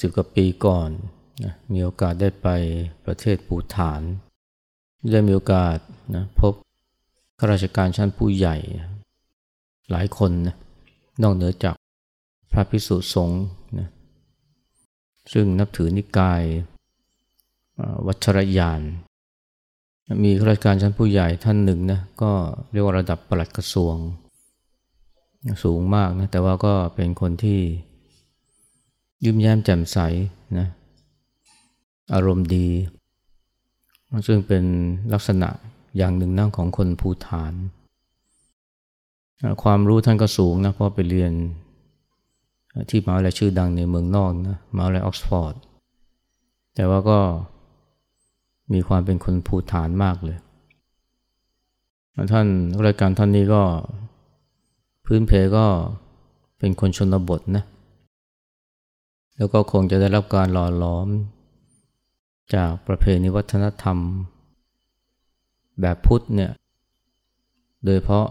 สิบกว่าปีก่อนนะมีโอกาสได้ไปประเทศปูฐาน ได้มีโอกาสนะพบข้าราชการชั้นผู้ใหญ่ หลายคนนะนอกเหนือจากพระภิกษุสงฆ์นะซึ่งนับถือนิกายวัชรยาน มีข้าราชการชั้นผู้ใหญ่ท่านหนึ่งนะก็เรียกว่าระดับปลัดกระทรวง สูงมากนะแต่ว่าก็เป็นคนที่ ยิ้มแย้มแจ่มใสนะอารมณ์ดี ซึ่งเป็นลักษณะอย่างหนึ่งนั่งของคนภูฐาน ความรู้ท่านก็สูงนะเพราะไปเรียนที่มหาวิทยาลัยชื่อดังในเมืองนอกนะมหาวิทยาลัยออกซฟอร์ดแต่ว่าก็มีความเป็นคนภูฐานมากเลย ท่านรายการท่านนี้ก็พื้นเพก็เป็นคนชนบทนะ แล้วก็คงจะได้รับการหล่อหลอม จากประเพณีวัฒนธรรม แบบพุทธเนี่ย โดยเพราะ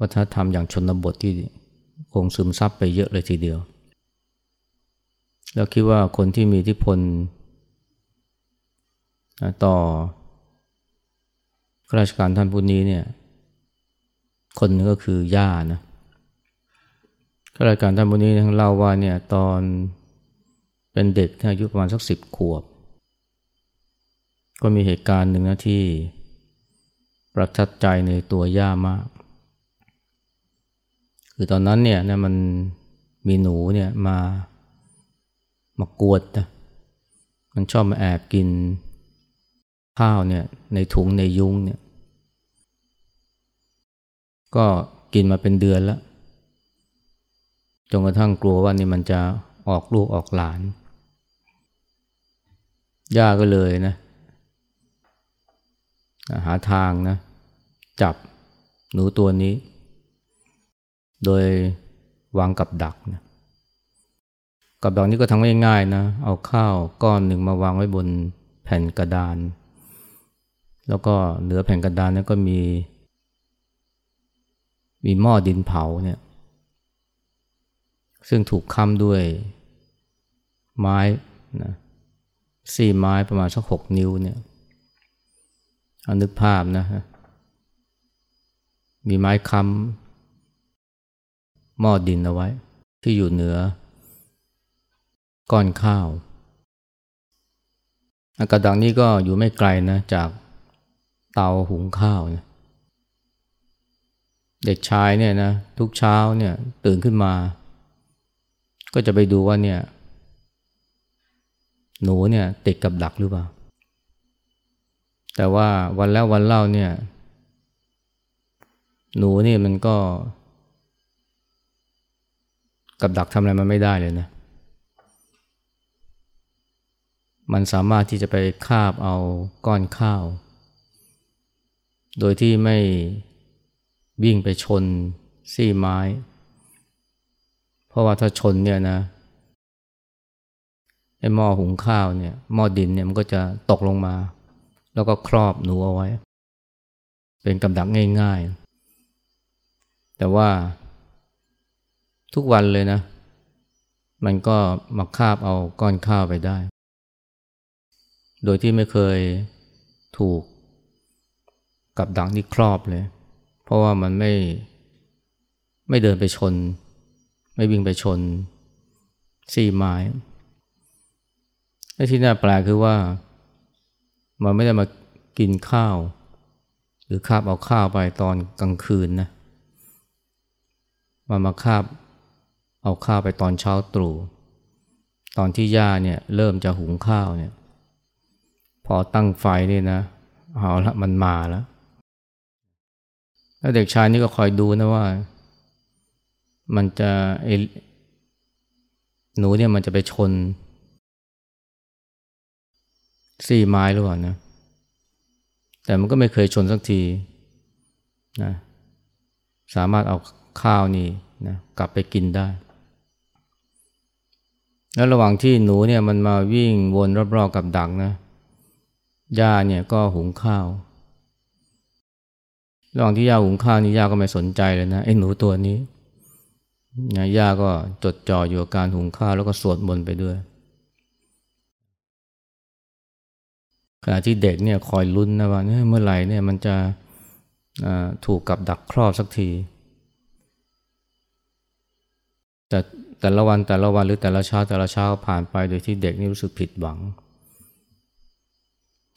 วัฒนธรรมอย่างชนบทที่คงซึมซับไปเยอะเลยทีเดียว แล้วคิดว่าคนที่มีอิทธิพลต่อข้าราชการท่านผู้นี้เนี่ย คนนึงก็คือย่านะ ข้าราชการท่านผู้นี้ทั้งเล่าว่าเนี่ยตอนเป็นเด็กอายุประมาณสักสิบขวบ ก็มีเหตุการณ์หนึ่งนะที่ประทับใจในตัวย่ามาก คือตอนนั้นเนี่ยนะมันมีหนูเนี่ยมามากวดนะมันชอบมาแอบกินข้าวเนี่ยในถุงในยุ้งเนี่ย ก็กินมาเป็นเดือนแล้ว จนกระทั่งกลัวว่านี่มันจะออกลูกออกหลาน ย่าก็เลยนะ หาทางนะ จับหนูตัวนี้ โดยวางกับดักนะกับดักนี้ก็ทำง่ายๆนะ เอาข้าวก้อนหนึ่งมาวางไว้บนแผ่นกระดาน แล้วก็เหนือแผ่นกระดานนั้นก็มี มีหม้อดินเผาเนี่ย ซึ่งถูกค้ำด้วยไม้นะสี่ไม้ประมาณสักหกนิ้วเนี่ยเอานึกภาพนะฮะมีไม้ค้ำหม้อดินเอาไว้ ที่อยู่เหนือ ก้อนข้าว อากาศดังนี้ก็อยู่ไม่ไกลนะ จากเตาหุงข้าวนะเด็กชายเนี่ยนะ ทุกเช้าเนี่ยตื่นขึ้นมา ก็จะไปดูว่าเนี่ย หนูเนี่ยติดกับดักหรือเปล่า แต่ว่าวันแล้ววันเล่าเนี่ย หนูนี่มันก็ กับดักทำอะไรมันไม่ได้เลยนะ มันสามารถที่จะไปคาบเอาก้อนข้าว โดยที่ไม่วิ่งไปชนซี่ไม้ ราะว่าถ้าชนเนี่ยนะไอ้หม้อหุงข้าวเนี่ยหม้อดินเนี่ยมันก็จะตกลงมา แล้วก็ครอบหนูเอาไว้ เป็นกับดักง่ายๆ แต่ว่าทุกวันเลยนะ มันก็มาคาบเอาก้อนข้าวไปได้ โดยที่ไม่เคยถูกกับดังที่ครอบเลย เพราะว่ามันไม่ไม่เดินไปชน ไม่วิ่งไปชนสี่ไม้และที่น่าแปลกคือว่า มันไม่ได้มากินข้าว หรือคาบเอาข้าวไปตอนกลางคืนนะมันมาคาบเอาข้าวไปตอนเช้าตรู่ตอนที่ย่าเนี่ยเริ่มจะหุงข้าวเนี่ย พอตั้งไฟนี่นะเอาละมันมาแล้วแล้วเด็กชายนี่ก็คอยดูนะว่า มันจะไอหนูเนี่ยมันจะไปชนสี่ไม้หรือเปล่านะ แต่มันก็ไม่เคยชนสักทีนะสามารถเอาข้าวนี่นะกลับไปกินได้ แล้วระหว่างที่หนูเนี่ยมันมาวิ่งวนรอบๆกับดักนะย่าเนี่ยก็หุงข้าว ระหว่างที่ย่าหุงข้าวนี่ย่าก็ไม่สนใจเลยนะไอ้หนูตัวนี้ นะย่าก็จดจ่ออยู่กับการหุงข้าวแล้วก็สวดมนต์ไปด้วย ขณะที่เด็กเนี่ยคอยลุ้นนะว่าเมื่อไหร่เนี่ยมันจะถูกกับดักครอบสักที แต่แต่ละวันแต่ละวันหรือแต่ละเช้าแต่ละเช้าผ่านไปโดยที่เด็กนี่รู้สึกผิดหวัง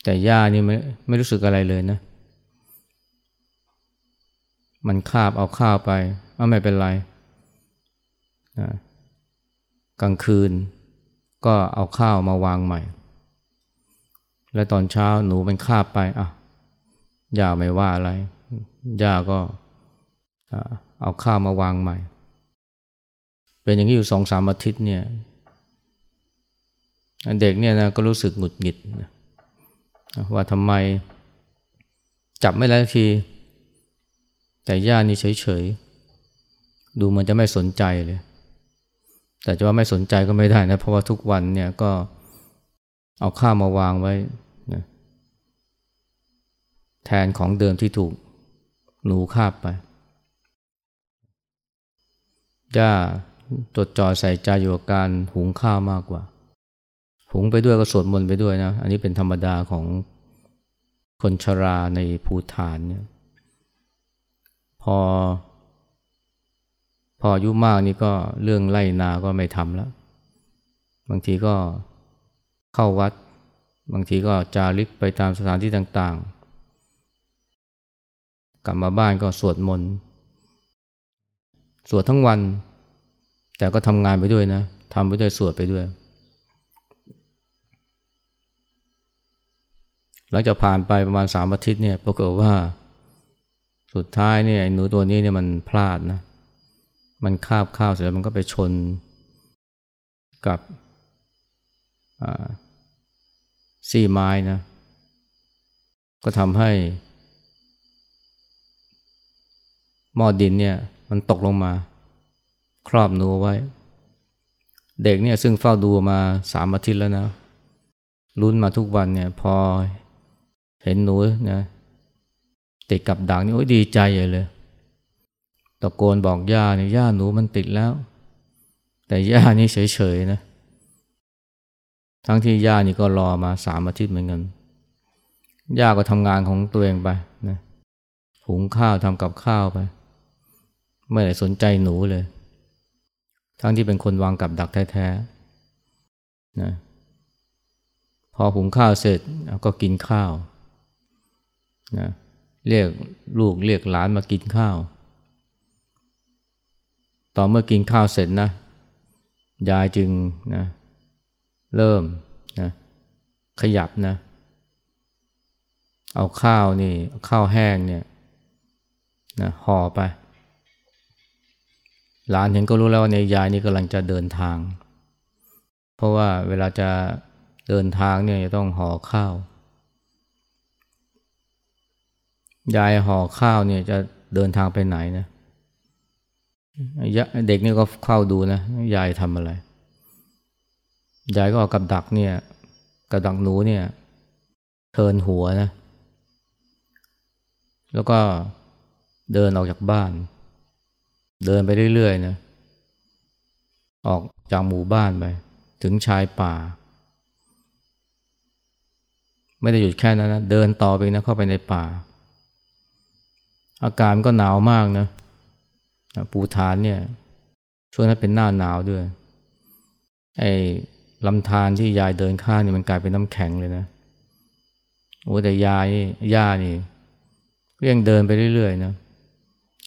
แต่ย่านี่ไม่ไม่รู้สึกอะไรเลยนะ มันคาบเอาข้าวไปเอาไม่เป็นไร นะกลางคืนก็เอาข้าวมาวางใหม่ และตอนเช้าหนูมันคาบไปอะย่าไม่ว่าอะไร ย่าก็เอาข้าวมาวางใหม่ เป็นอย่างนี้อยู่สองสามอาทิตย์เนี่ยเด็กเนี่ยนะก็รู้สึกหงุดหงิดนะว่าทำไมจับไม่ได้ที แต่ย่านี่เฉยๆ ดูมันจะไม่สนใจเลย แต่จะว่าไม่สนใจก็ไม่ได้นะ เพราะว่าทุกวันเนี่ยก็เอาข้าวมาวางไว้นะแทนของเดิมที่ถูกหนูคาบไปย่าจดจ่อใส่ใจอยู่กับการหุงข้าวมากกว่า หุงไปด้วยก็สวดมนต์ไปด้วยนะ อันนี้เป็นธรรมดาของคนชราในภูฐานเนี่ย พอ พออายุมากนี่ก็เรื่องไล่นาก็ไม่ทำแล้ว บางทีก็เข้าวัด บางทีก็จาริกไปตามสถานที่ต่างๆ กลับมาบ้านก็สวดมนต์สวดทั้งวัน แต่ก็ทำงานไปด้วยนะทำไปด้วยสวดไปด้วย หลังจากผ่านไปประมาณสามอาทิตย์เนี่ยปรากฏว่าสุดท้ายเนี่ยหนูตัวนี้เนี่ยมันพลาดนะ มันคาบข้าวเสร็จแล้วมันก็ไปชนกับซี่ไม้นะ ก็ทำให้หม้อดินเนี่ย มันตกลงมา ครอบนูไว้ เด็กเนี่ยซึ่งเฝ้าดูมาสามอาทิตย์แล้วนะลุ้นมาทุกวันเนี่ย พอเห็นหนูนะติดกับดักนี่โอ้ยดีใจเลย ตะโกนบอกย่าเนี่ยย่าหนูมันติดแล้ว แต่ย่านี่เฉยๆนะทั้งที่ย่านี่ก็รอมาสามอาทิตย์เหมือนกันย่าก็ทำงานของตัวเองไปนะหุงข้าวทำกับข้าวไป ไม่ได้สนใจหนูเลย ทั้งที่เป็นคนวางกับดักแท้ๆนะพอหุงข้าวเสร็จก็กินข้าวนะเรียกลูกเรียกหลานมากินข้าว ต่อเมื่อกินข้าวเสร็จนะ ยายจึงนะเริ่มนะขยับนะ เอาข้าวนี่ข้าวแห้งเนี่ยนะห่อไป หลานเห็นก็รู้แล้วว่าในยายนี่กำลังจะเดินทาง เพราะว่าเวลาจะเดินทางเนี่ยจะต้องห่อข้าว ยายห่อข้าวเนี่ยจะเดินทางไปไหนนะเเด็กนี่ก็เข้าดูนะยายทำอะไร ยายก็เอากับดักเนี่ยกับดักหนูเนี่ยเทินหัวนะ แล้วก็เดินออกจากบ้าน เดินไปเรื่อยๆนะออกจากหมู่บ้านไป ถึงชายป่า ไม่ได้หยุดแค่นั้นนะเดินต่อไปนะเข้าไปในป่า อากาศก็หนาวมากนะ ปูฐานเนี่ยช่วงนั้นเป็นหน้าหนาวด้วยไอ้ลำธารที่ยายเดินข้างนี่ยมันกลายเป็นน้ำแข็งเลยนะโอ้แต่ยายย่านี่ก็ยังเดินไปเรื่อยๆนะ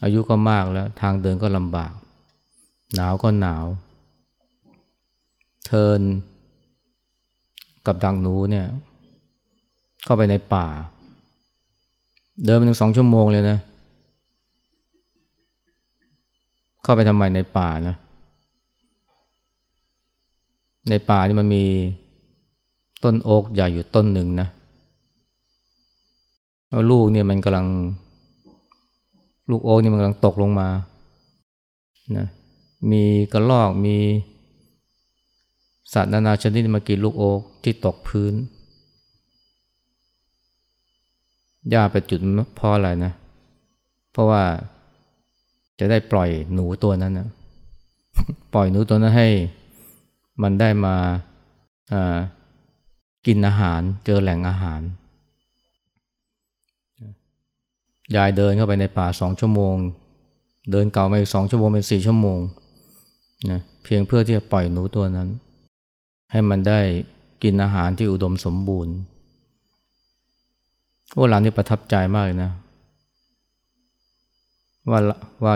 อายุก็มากแล้ว ทางเดินก็ลำบาก หนาวก็หนาว เทินกับดังหนูเนี่ย เข้าไปในป่า เดินไปถึงสองชั่วโมงเลยนะเข้าไปทำไมในป่านะในป่านี่มันมีต้นโอ๊กใหญ่อยู่ต้นหนึ่งนะแล้วลูกเนี่ยมันกำลัง ลูกโอ๊กนี่มันกำลังตกลงมานะมีกระรอกมีสัตว์นานาชนิดมากินลูกโอ๊กที่ตกพื้นย่าไปจุดเพราะอะไรนะ เพราะว่า จะได้ปล่อยหนูตัวนั้นนะปล่อยหนูตัวนั้นให้มันได้มากินอาหารเจอแหล่งอาหาร ยายเดินเข้าไปในป่าสองชั่วโมง เดินเก่าไปสองชั่วโมงเป็นสี่ชั่วโมงนะเพียงเพื่อที่จะปล่อยหนูตัวนั้น ให้มันได้กินอาหารที่อุดมสมบูรณ์โอ้หลานนี่ประทับใจมากเลยนะ ว่าว่า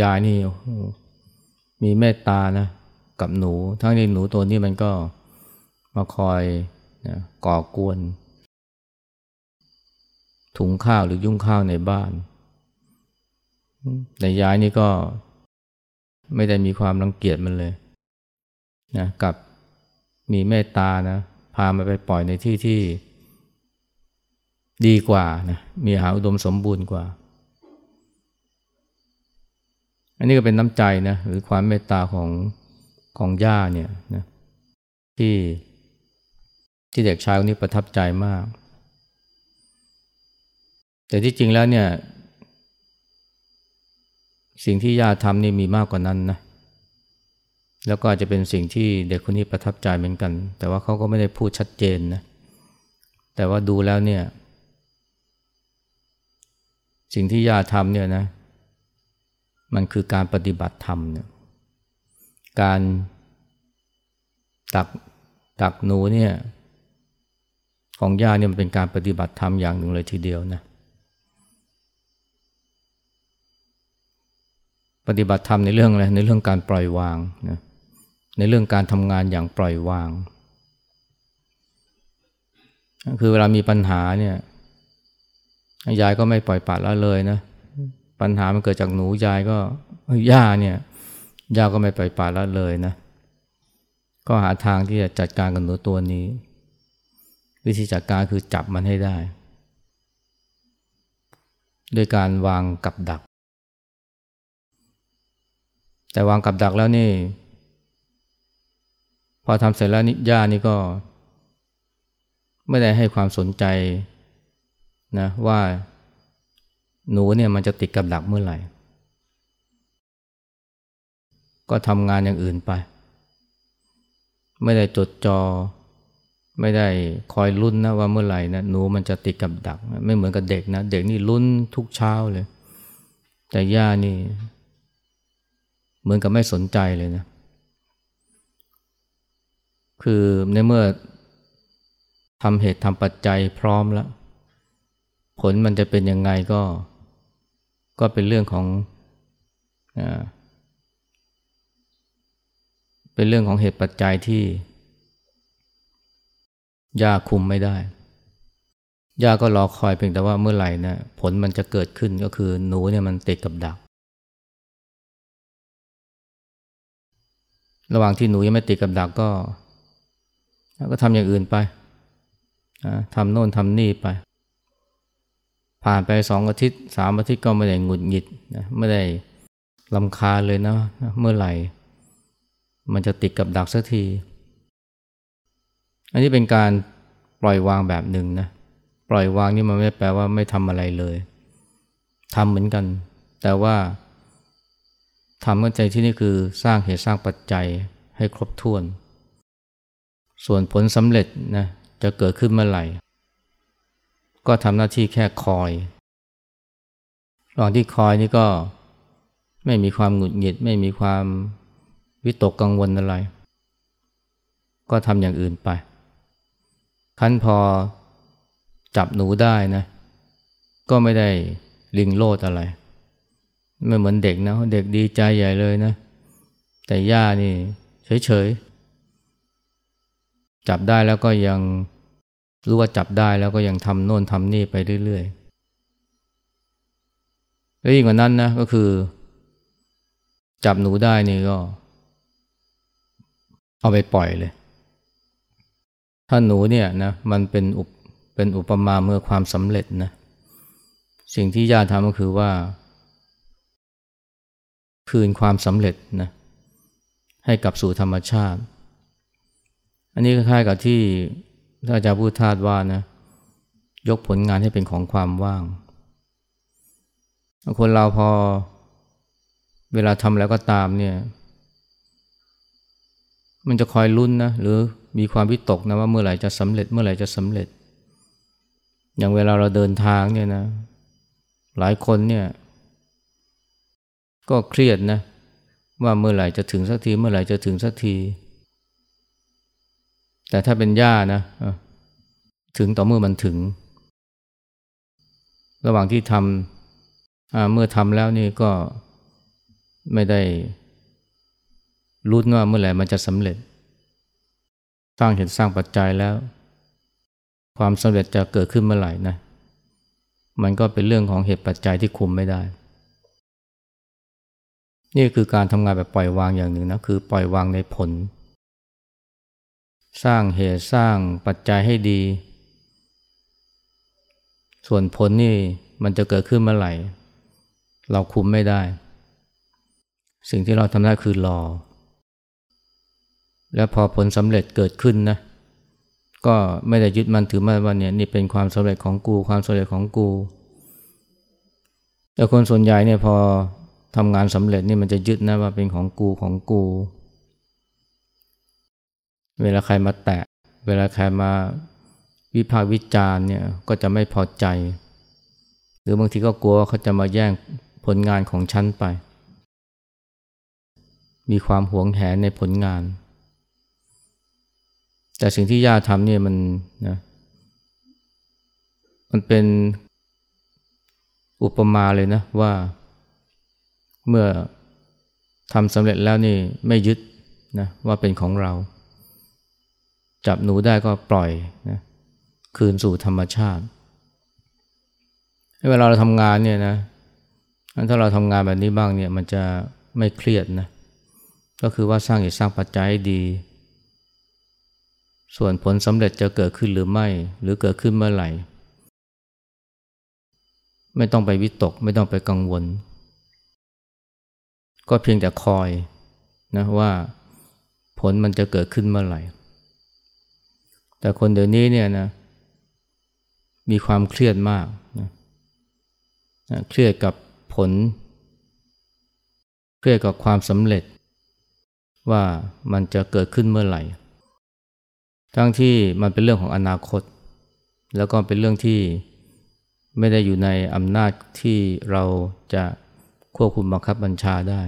ยายนี่มีเมตตานะกับหนู ทั้งที่หนูตัวนี้มันก็มาคอยนะก่อกวน ถุงข้าวหรือยุ่งข้าวในบ้าน แต่ยายนี่ก็ไม่ได้มีความรังเกียจมันเลยนะกับมีเมตตานะ พามาไปปล่อยในที่ที่ดีกว่านะมีอาหารอุดมสมบูรณ์กว่า อันนี้ก็เป็นน้ำใจนะหรือความเมตตาของของย่าเนี่ยนะที่ที่เด็กชายคนนี้ประทับใจมาก แต่ที่จริงแล้วเนี่ย สิ่งที่ย่าทำนี่มีมากกว่านั้นนะแล้วก็อาจจะเป็นสิ่งที่เด็กคนนี้ประทับใจเหมือนกัน แต่ว่าเขาก็ไม่ได้พูดชัดเจนนะแต่ว่าดูแล้วเนี่ย สิ่งที่ย่าทำเนี่ยนะ มันคือการปฏิบัติธรรมเนี่ยการตักตักหนูเนี่ยของย่าเนี่ยมันเป็นการปฏิบัติธรรมอย่างหนึ่งเลยทีเดียวนะปฏิบัติธรรมในเรื่องอะไรในเรื่องการปล่อยวางนะในเรื่องการทำงานอย่างปล่อยวาง คือเวลามีปัญหาเนี่ยยายก็ไม่ปล่อยปัดละเลยนะ ปัญหามันเกิดจากหนูยายก็ย่าเนี่ยย่าก็ไม่ปล่อยปัดละเลยนะ ก็หาทางที่จะจัดการกับหนูตัวนี้ วิธีจัดการคือจับมันให้ได้ ด้วยการวางกับดัก แต่วางกับดักแล้วนี่ พอทำเสร็จแล้วนิย่านี่ก็ ไม่ได้ให้ความสนใจนะว่า หนูเนี่ยมันจะติดกับดักเมื่อไหร่ ก็ทำงานอย่างอื่นไป ไม่ได้จดจอ ไม่ได้คอยลุ้นนะว่าเมื่อไหร่นะหนูมันจะติดกับดัก ไม่เหมือนกับเด็กนะเด็กนี่ลุ้นทุกเช้าเลย แต่ย่านี่ เหมือนกับไม่สนใจเลยนะ คือในเมื่อทำเหตุทำปัจจัยพร้อมแล้ว ผลมันจะเป็นยังไงก็ ก็เป็นเรื่องของอเป็นเรื่องของเหตุปัจจัยที่ยาคุมไม่ได้ยาก็รอคอยเพียงแต่ว่าเมื่อไหร่นะผลมันจะเกิดขึ้นก็คือหนูเนี่ยมันติดกับดัก ระหว่างที่หนูยังไม่ติดกับดักก็ ก็ทำอย่างอื่นไปทำโน่นทำนี่ไป ผ่านไปสองอาทิตย์สามอาทิตย์ก็ไม่ได้หงุดหงิดนะไม่ได้ลำคาเลยนะเมื่อไหร่ มันจะติดกับดักสักที อันนี้เป็นการปล่อยวางแบบหนึ่งนะปล่อยวางนี่มันไม่แปลว่าไม่ทำอะไรเลยทำเหมือนกัน แต่ว่าทำเข้าใจที่นี่คือสร้างเหตุสร้างปัจจัยให้ครบถ้วน ส่วนผลสำเร็จนะจะเกิดขึ้นเมื่อไหร่ ก็ทำหน้าที่แค่คอยระหว่างที่คอยนี่ก็ไม่มีความหงุดหงิด ไม่มีความวิตกกังวลอะไร ก็ทำอย่างอื่นไปคันพอจับหนูได้นะ ก็ไม่ได้ลิงโลดอะไร ไม่เหมือนเด็กนะ เด็กดีใจใหญ่เลยนะ แต่ย่านี่เฉยๆ จับได้แล้วก็ยัง รู้ว่าจับได้แล้วก็ยังทำโน่นทำนี่ไปเรื่อยๆแล้วยิ่งกว่านั้นนะก็คือ จับหนูได้นี่ก็ เอาไปปล่อยเลย ถ้าหนูเนี่ยนะมันเป็นอุปเป็นอุปมาเมื่อความสำเร็จนะสิ่งที่ย่าทำก็คือว่า คืนความสำเร็จนะให้กลับสู่ธรรมชาติ อันนี้คล้ายๆกับที่ ท่าอาจารย์พุทธาสว่านะยกผลงานให้เป็นของความว่าง คนเราพอเวลาทำแล้วก็ตามเนี่ย มันจะคอยลุ้นนะหรือมีความวิตกนะว่าเมื่อไหร่จะสำเร็จเมื่อไหร่จะสำเร็จ อย่างเวลาเราเดินทางเนี่ยนะ หลายคนเนี่ย ก็เครียดนะ ว่าเมื่อไหร่จะถึงสักที เมื่อไหร่จะถึงสักที แต่ถ้าเป็นย่านะถึงต่อเมื่อมันถึง ระหว่างที่ทำเมื่อทำแล้วนี่ก็ไม่ได้รู้ว่าเมื่อไหร่มันจะสำเร็จ สร้างเหตุสร้างปัจจัยแล้ว ความสำเร็จจะเกิดขึ้นเมื่อไหร่นะ มันก็เป็นเรื่องของเหตุปัจจัยที่คุมไม่ได้ นี่คือการทำงานแบบปล่อยวางอย่างหนึ่งนะคือปล่อยวางในผล สร้างเหตุสร้างปัจจัยให้ดี ส่วนผลนี่มันจะเกิดขึ้นเมื่อไหร่ เราคุมไม่ได้ สิ่งที่เราทำได้คือรอ แล้วพอผลสำเร็จเกิดขึ้นนะ ก็ไม่ได้ยึดมันถือมั่นว่าเนี่ยนี่เป็นความสำเร็จของกู ความสำเร็จของกู แต่คนส่วนใหญ่เนี่ยพอทำงานสำเร็จนี่มันจะยึดนะว่าเป็นของกูของกู เวลาใครมาแตะ เวลาใครมาวิพากษ์วิจารณ์เนี่ยก็จะไม่พอใจ หรือบางทีก็กลัวเขาจะมาแย่งผลงานของฉันไป มีความหวงแหนในผลงาน แต่สิ่งที่ย่าทำเนี่ยมันนะมันเป็นอุปมาเลยนะว่าเมื่อทำสำเร็จแล้วนี่ไม่ยึดนะว่าเป็นของเรา จับหนูได้ก็ปล่อยนะคืนสู่ธรรมชาติ เวลาเราทำงานเนี่ยนะถ้าเราทำงานแบบนี้บ้างเนี่ยมันจะไม่เครียดนะก็คือว่าสร้างเหตุสร้างปัจจัยดี ส่วนผลสำเร็จจะเกิดขึ้นหรือไม่ หรือเกิดขึ้นเมื่อไหร่ ไม่ต้องไปวิตก ไม่ต้องไปกังวล ก็เพียงแต่คอยนะว่าผลมันจะเกิดขึ้นเมื่อไหร่ แต่คนเดี๋ยวนี้เนี่ยนะมีความเครียดมากนะเครียดกับผล เครียดกับความสำเร็จ ว่ามันจะเกิดขึ้นเมื่อไหร่ ทั้งที่มันเป็นเรื่องของอนาคต แล้วก็เป็นเรื่องที่ไม่ได้อยู่ในอำนาจที่เราจะควบคุมบังคับบัญชาได้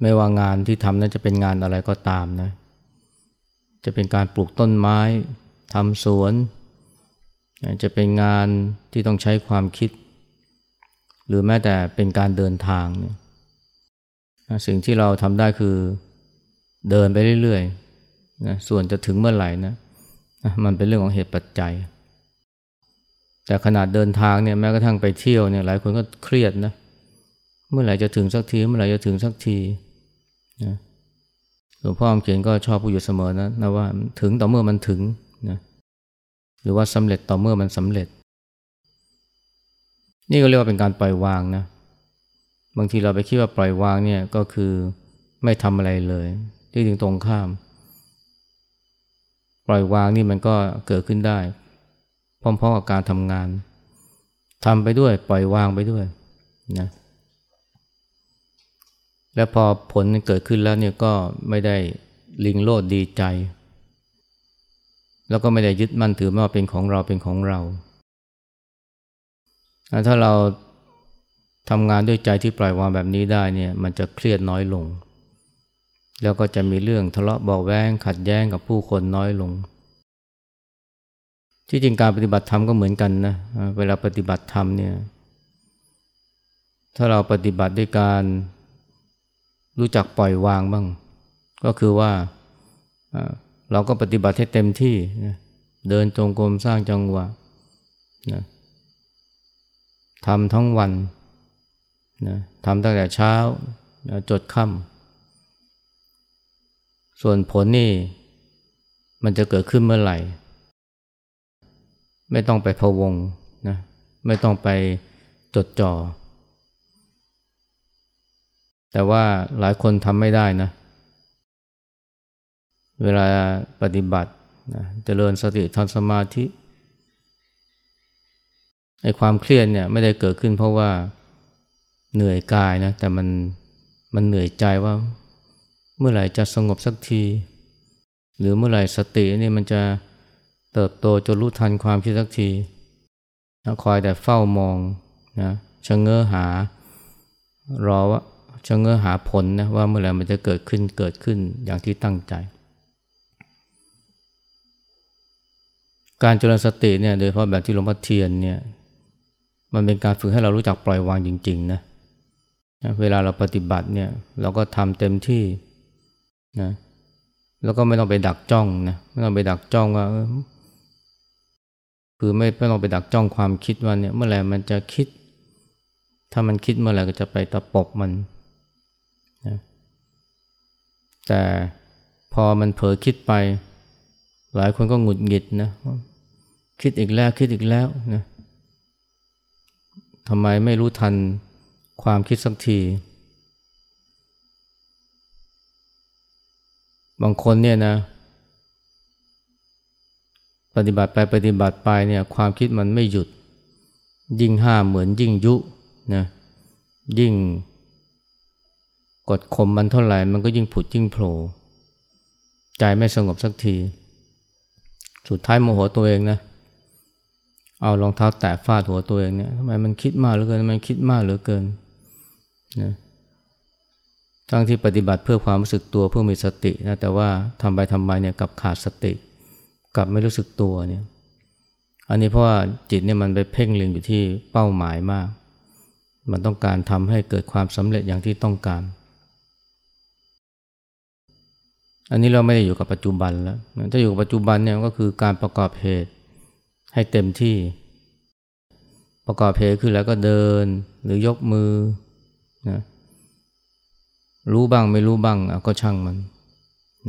ไม่ว่างานที่ทำนั้นจะเป็นงานอะไรก็ตามนะ จะเป็นการปลูกต้นไม้ทำสวน จะเป็นงานที่ต้องใช้ความคิด หรือแม้แต่เป็นการเดินทางเนี่ยสิ่งที่เราทำได้คือเดินไปเรื่อยนะส่วนจะถึงเมื่อไหร่นะมันเป็นเรื่องของเหตุปัจจัย แต่ขนาดเดินทางเนี่ยแม้กระทั่งไปเที่ยวเนี่ยหลายคนก็เครียดนะเมื่อไหร่จะถึงสักที เมื่อไหร่จะถึงสักทีนะ หลวงพ่ออมเขียนก็ชอบพูดอยู่เสมอนะนะว่าถึงต่อเมื่อมันถึงนะหรือว่าสำเร็จต่อเมื่อมันสำเร็จ นี่ก็เรียกว่าเป็นการปล่อยวางนะบางทีเราไปคิดว่าปล่อยวางเนี่ยก็คือไม่ทำอะไรเลยที่ถึงตรงข้าม ปล่อยวางนี่มันก็เกิดขึ้นได้ พร้อมๆกับการทำงานทำไปด้วยปล่อยวางไปด้วยนะ แล้วพอผลเกิดขึ้นแล้วเนี่ยก็ไม่ได้ลิงโลดดีใจ แล้วก็ไม่ได้ยึดมั่นถือว่าเป็นของเราเป็นของเรา ถ้าเราทำงานด้วยใจที่ปล่อยวางแบบนี้ได้เนี่ยมันจะเครียดน้อยลง แล้วก็จะมีเรื่องทะเลาะเบาแวงขัดแย้งกับผู้คนน้อยลง ที่จริงการปฏิบัติธรรมก็เหมือนกันนะเวลาปฏิบัติธรรมเนี่ยถ้าเราปฏิบัติด้วยการ รู้จักปล่อยวางบ้าง ก็คือว่าเราก็ปฏิบัติให้เต็มที่เดินจงกรมสร้างจังหวะทำทั้งวันทำตั้งแต่เช้าจดค่ำส่วนผลนี่มันจะเกิดขึ้นเมื่อไหร่ ไม่ต้องไปพะวงนะไม่ต้องไปจดจอ่อ แต่ว่าหลายคนทำไม่ได้นะ เวลาปฏิบัตินะเจริญสติทำสมาธิไอ้ความเครียดเนี่ยไม่ได้เกิดขึ้นเพราะว่าเหนื่อยกายนะ แต่มันมันเหนื่อยใจว่า เมื่อไหร่จะสงบสักที หรือเมื่อไหร่สตินี่มันจะเติบโตจนรู้ทันความคิดสักทีคอยแต่เฝ้ามองนะชะเง้อหารอว่า ชะเง้อหาผลนะว่าเมื่อไหร่มันจะเกิดขึ้นเกิดขึ้นอย่างที่ตั้งใจ การเจริญสติเนี่ยโดยเฉพาะแบบที่หลวงพ่อเทียนเนี่ยมันเป็นการฝึกให้เรารู้จักปล่อยวางจริงๆนะเวลาเราปฏิบัติเนี่ยเราก็ทำเต็มที่นะแล้วก็ไม่ต้องไปดักจ้องนะไม่ต้องไปดักจ้องว่าคือไม่ไม่ต้องไปดักจ้องความคิดว่าเนี่ยเมื่อไหร่มันจะคิด ถ้ามันคิดเมื่อไหร่ก็จะไปตะปบมัน แต่พอมันเผลอคิดไป หลายคนก็หงุดหงิดนะคิดอีกแล้วคิดอีกแล้วนะทำไมไม่รู้ทันความคิดสักที บางคนเนี่ยนะ ปฏิบัติไปปฏิบัติไปเนี่ยความคิดมันไม่หยุด ยิ่งห้ามเหมือนยิ่งยุนะยิ่ง กดข่มมันเท่าไหร่มันก็ยิ่งผุดยิ่งโผล่ใจไม่สงบสักที สุดท้ายโมโหตัวเองนะ เอารองเท้าแตะฟาดหัวตัวเองเนี่ยทำไมมันคิดมากเหลือเกินทำไมคิดมากเหลือเกินนะทั้งที่ปฏิบัติเพื่อความรู้สึกตัวเพื่อมีสตินะแต่ว่าทำไปทำไมเนี่ยกับขาดสติกับไม่รู้สึกตัวเนี่ยอันนี้เพราะว่าจิตเนี่ยมันไปเพ่งเล็งอยู่ที่เป้าหมายมาก มันต้องการทำให้เกิดความสำเร็จอย่างที่ต้องการ อันนี้เราไม่ได้อยู่กับปัจจุบันแล้วถ้าอยู่กับปัจจุบันเนี่ยก็คือการประกอบเหตุให้เต็มที่ ประกอบเหตุคือแล้วก็เดินหรือยกมือนะรู้บ้างไม่รู้บ้างก็ช่างมัน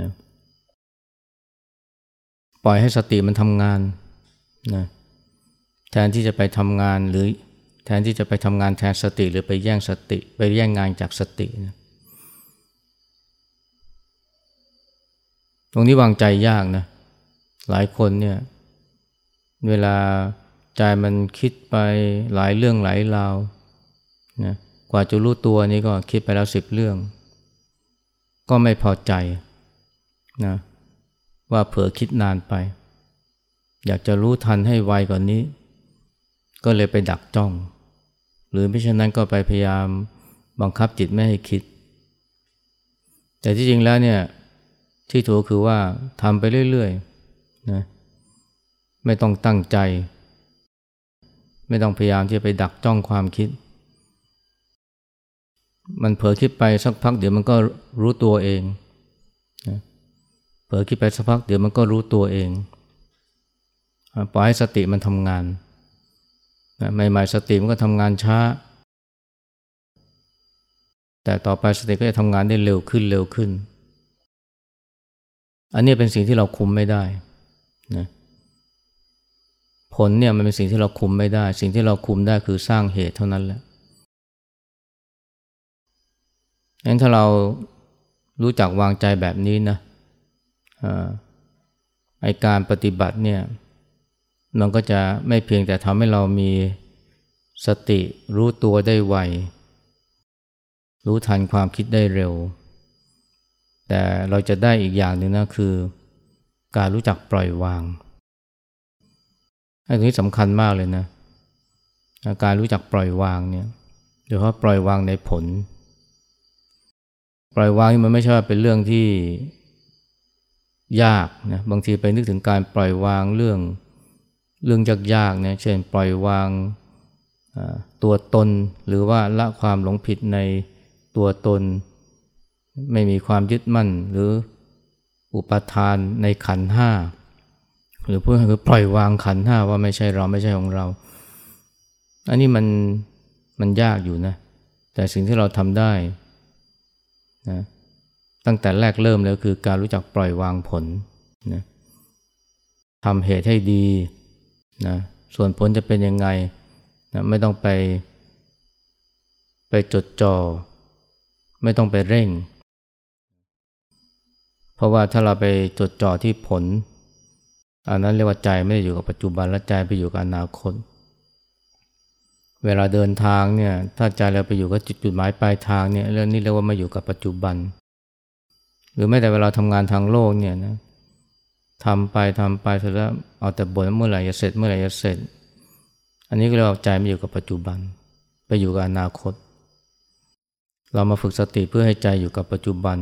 นะปล่อยให้สติมันทำงานนะแทนที่จะไปทำงานหรือแทนที่จะไปทำงานแทนสติหรือไปแย่งสติ ไปแย่งงานจากสตินะ รงนี้วางใจยากนะ หลายคนเนี่ย เวลาใจมันคิดไปหลายเรื่องหลายราวนะกว่าจะรู้ตัวนี่ก็คิดไปแล้วสิบเรื่อง ก็ไม่พอใจนะว่าเผลอคิดนานไป อยากจะรู้ทันให้ไวกว่านนี้ ก็เลยไปดักจ้อง หรือไม่เช่นนั้นก็ไปพยายามบังคับจิตไม่ให้คิด แต่ที่จริงแล้วเนี่ย ที่ถูกคือว่าทำไปเรื่อยๆนะไม่ต้องตั้งใจ ไม่ต้องพยายามที่จะไปดักจ้องความคิด มันเผลอคิดไปสักพักเดี๋ยวมันก็รู้ตัวเองเผลอคิดไปสักพักเดี๋ยวมันก็รู้ตัวเองปล่อยให้สติมันทำงานใหม่ๆสติมันก็ทำงานช้า แต่ต่อไปสติก็จะทำงานได้เร็วขึ้นเร็วขึ้น อันนี้เป็นสิ่งที่เราคุมไม่ได้นะผลเนี่ยมันเป็นสิ่งที่เราคุมไม่ได้ สิ่งที่เราคุมได้คือสร้างเหตุเท่านั้นแหละงั้นถ้าเรารู้จักวางใจแบบนี้นะไอการปฏิบัติเนี่ยมันก็จะไม่เพียงแต่ทำให้เรามีสติรู้ตัวได้ไว รู้ทันความคิดได้เร็ว แต่เราจะได้อีกอย่างหนึ่งนะคือ การรู้จักปล่อยวางอันนี้สำคัญมากเลยนะการรู้จักปล่อยวางเนี่ยโดยเฉพาะปล่อยวางในผล ปล่อยวางมันไม่ใช่ว่าเป็นเรื่องที่ยากนะบางทีไปนึกถึงการปล่อยวางเรื่องเรื่องยากๆเนี่ยเช่นปล่อยวางตัวตนหรือว่าละความหลงผิดในตัวตน ไม่มีความยึดมั่นหรืออุปทานในขันห้าหรือพูดคือปล่อยวางขันห้าว่าไม่ใช่เราไม่ใช่ของเรา อันนี้มันมันยากอยู่นะ แต่สิ่งที่เราทำได้นะตั้งแต่แรกเริ่มแล้วคือการรู้จักปล่อยวางผลนะทำเหตุให้ดีนะส่วนผลจะเป็นยังไงนะไม่ต้องไป ไปจดจอ่อไม่ต้องไปเร่ง เพราะว่าถ้าเราไปจดจ่อที่ผล อันนั้นเรียกว่าใจไม่ได้อยู่กับปัจจุบันและใจไปอยู่กับอนาคต เวลาเดินทางเนี่ยถ้าใจเราไปอยู่กับจุดจุดหมายปลายทางเนี่ยเรื่องนี้เรียกว่าไม่อยู่กับปัจจุบัน หรือแม้แต่เวลาทำงานทางโลกเนี่ยนะทำไปทำไปเสร็จแล้วเอาแต่บ่นเมื่อไหร่จะเสร็จเมื่อไหร่จะเสร็จ อันนี้ก็เรียกว่าใจไม่อยู่กับปัจจุบัน ไปอยู่กับอนาคต เรามาฝึกสติเพื่อให้ใจอยู่กับปัจจุบัน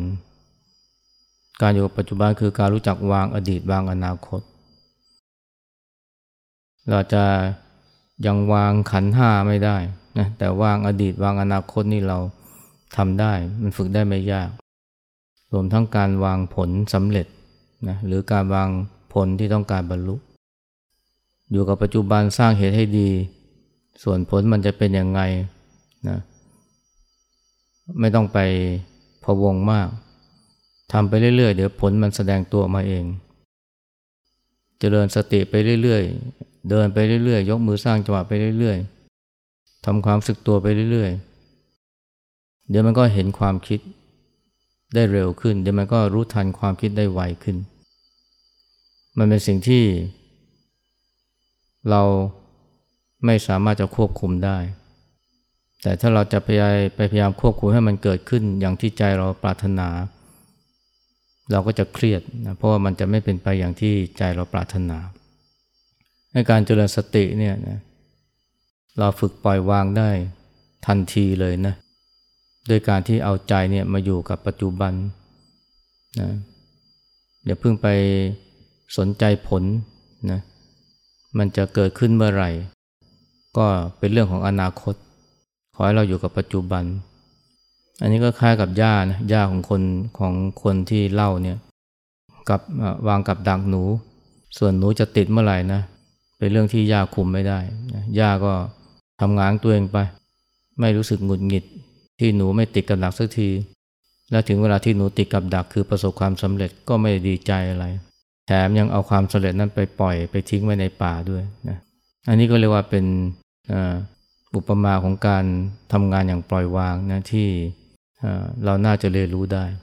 การอยู่กับปัจจุบันคือการรู้จักวางอดีตวางอนาคต เราจะยังวางขันห้าไม่ได้นะแต่วางอดีตวางอนาคตนี่เราทำได้ มันฝึกได้ไม่ยาก รวมทั้งการวางผลสำเร็จนะหรือการวางผลที่ต้องการบรรลุ อยู่กับปัจจุบันสร้างเหตุให้ดี ส่วนผลมันจะเป็นยังไงนะไม่ต้องไปพะวงมาก ทำไปเรื่อยๆ เดี๋ยวผลมันแสดงตัวมาเอง เจริญสติไปเรื่อยๆ เดินไปเรื่อยๆ ยกมือสร้างจังหวะไปเรื่อยๆทำความสึกตัวไปเรื่อยๆ เดี๋ยวมันก็เห็นความคิดได้เร็วขึ้น เดี๋ยวมันก็รู้ทันความคิดได้ไวขึ้น มันเป็นสิ่งที่ เราไม่สามารถจะควบคุมได้ แต่ถ้าเราจะพยายามไปพยายามควบคุมให้มันเกิดขึ้นอย่างที่ใจเราปรารถนา เราก็จะเครียดนะเพราะว่ามันจะไม่เป็นไปอย่างที่ใจเราปรารถนาในการเจริญสติเนี่ยนะเราฝึกปล่อยวางได้ทันทีเลยนะด้วยการที่เอาใจเนี่ยมาอยู่กับปัจจุบันนะอย่าเพิ่งไปสนใจผลนะมันจะเกิดขึ้นเมื่อไหร่ ก็เป็นเรื่องของอนาคต ขอให้เราอยู่กับปัจจุบัน อันนี้ก็คล้ายกับย่านะย่าของคนของคนที่เล่าเนี่ยกับวางกับดักหนู ส่วนหนูจะติดเมื่อไหร่นะเป็นเรื่องที่ย่าคุมไม่ได้ย่าก็ทำงานตัวเองไป ไม่รู้สึกหงุดหงิด ที่หนูไม่ติดกับดักสักที แล้วถึงเวลาที่หนูติดกับดักคือประสบความสำเร็จก็ไม่ดีใจอะไรแถมยังเอาความสำเร็จนั้นไปปล่อยไปทิ้งไว้ในป่าด้วยนะอันนี้ก็เรียกว่าเป็นอุปมาของการทำงานอย่างปล่อยวางนะที่ เราน่าจะเรียนรู้ได้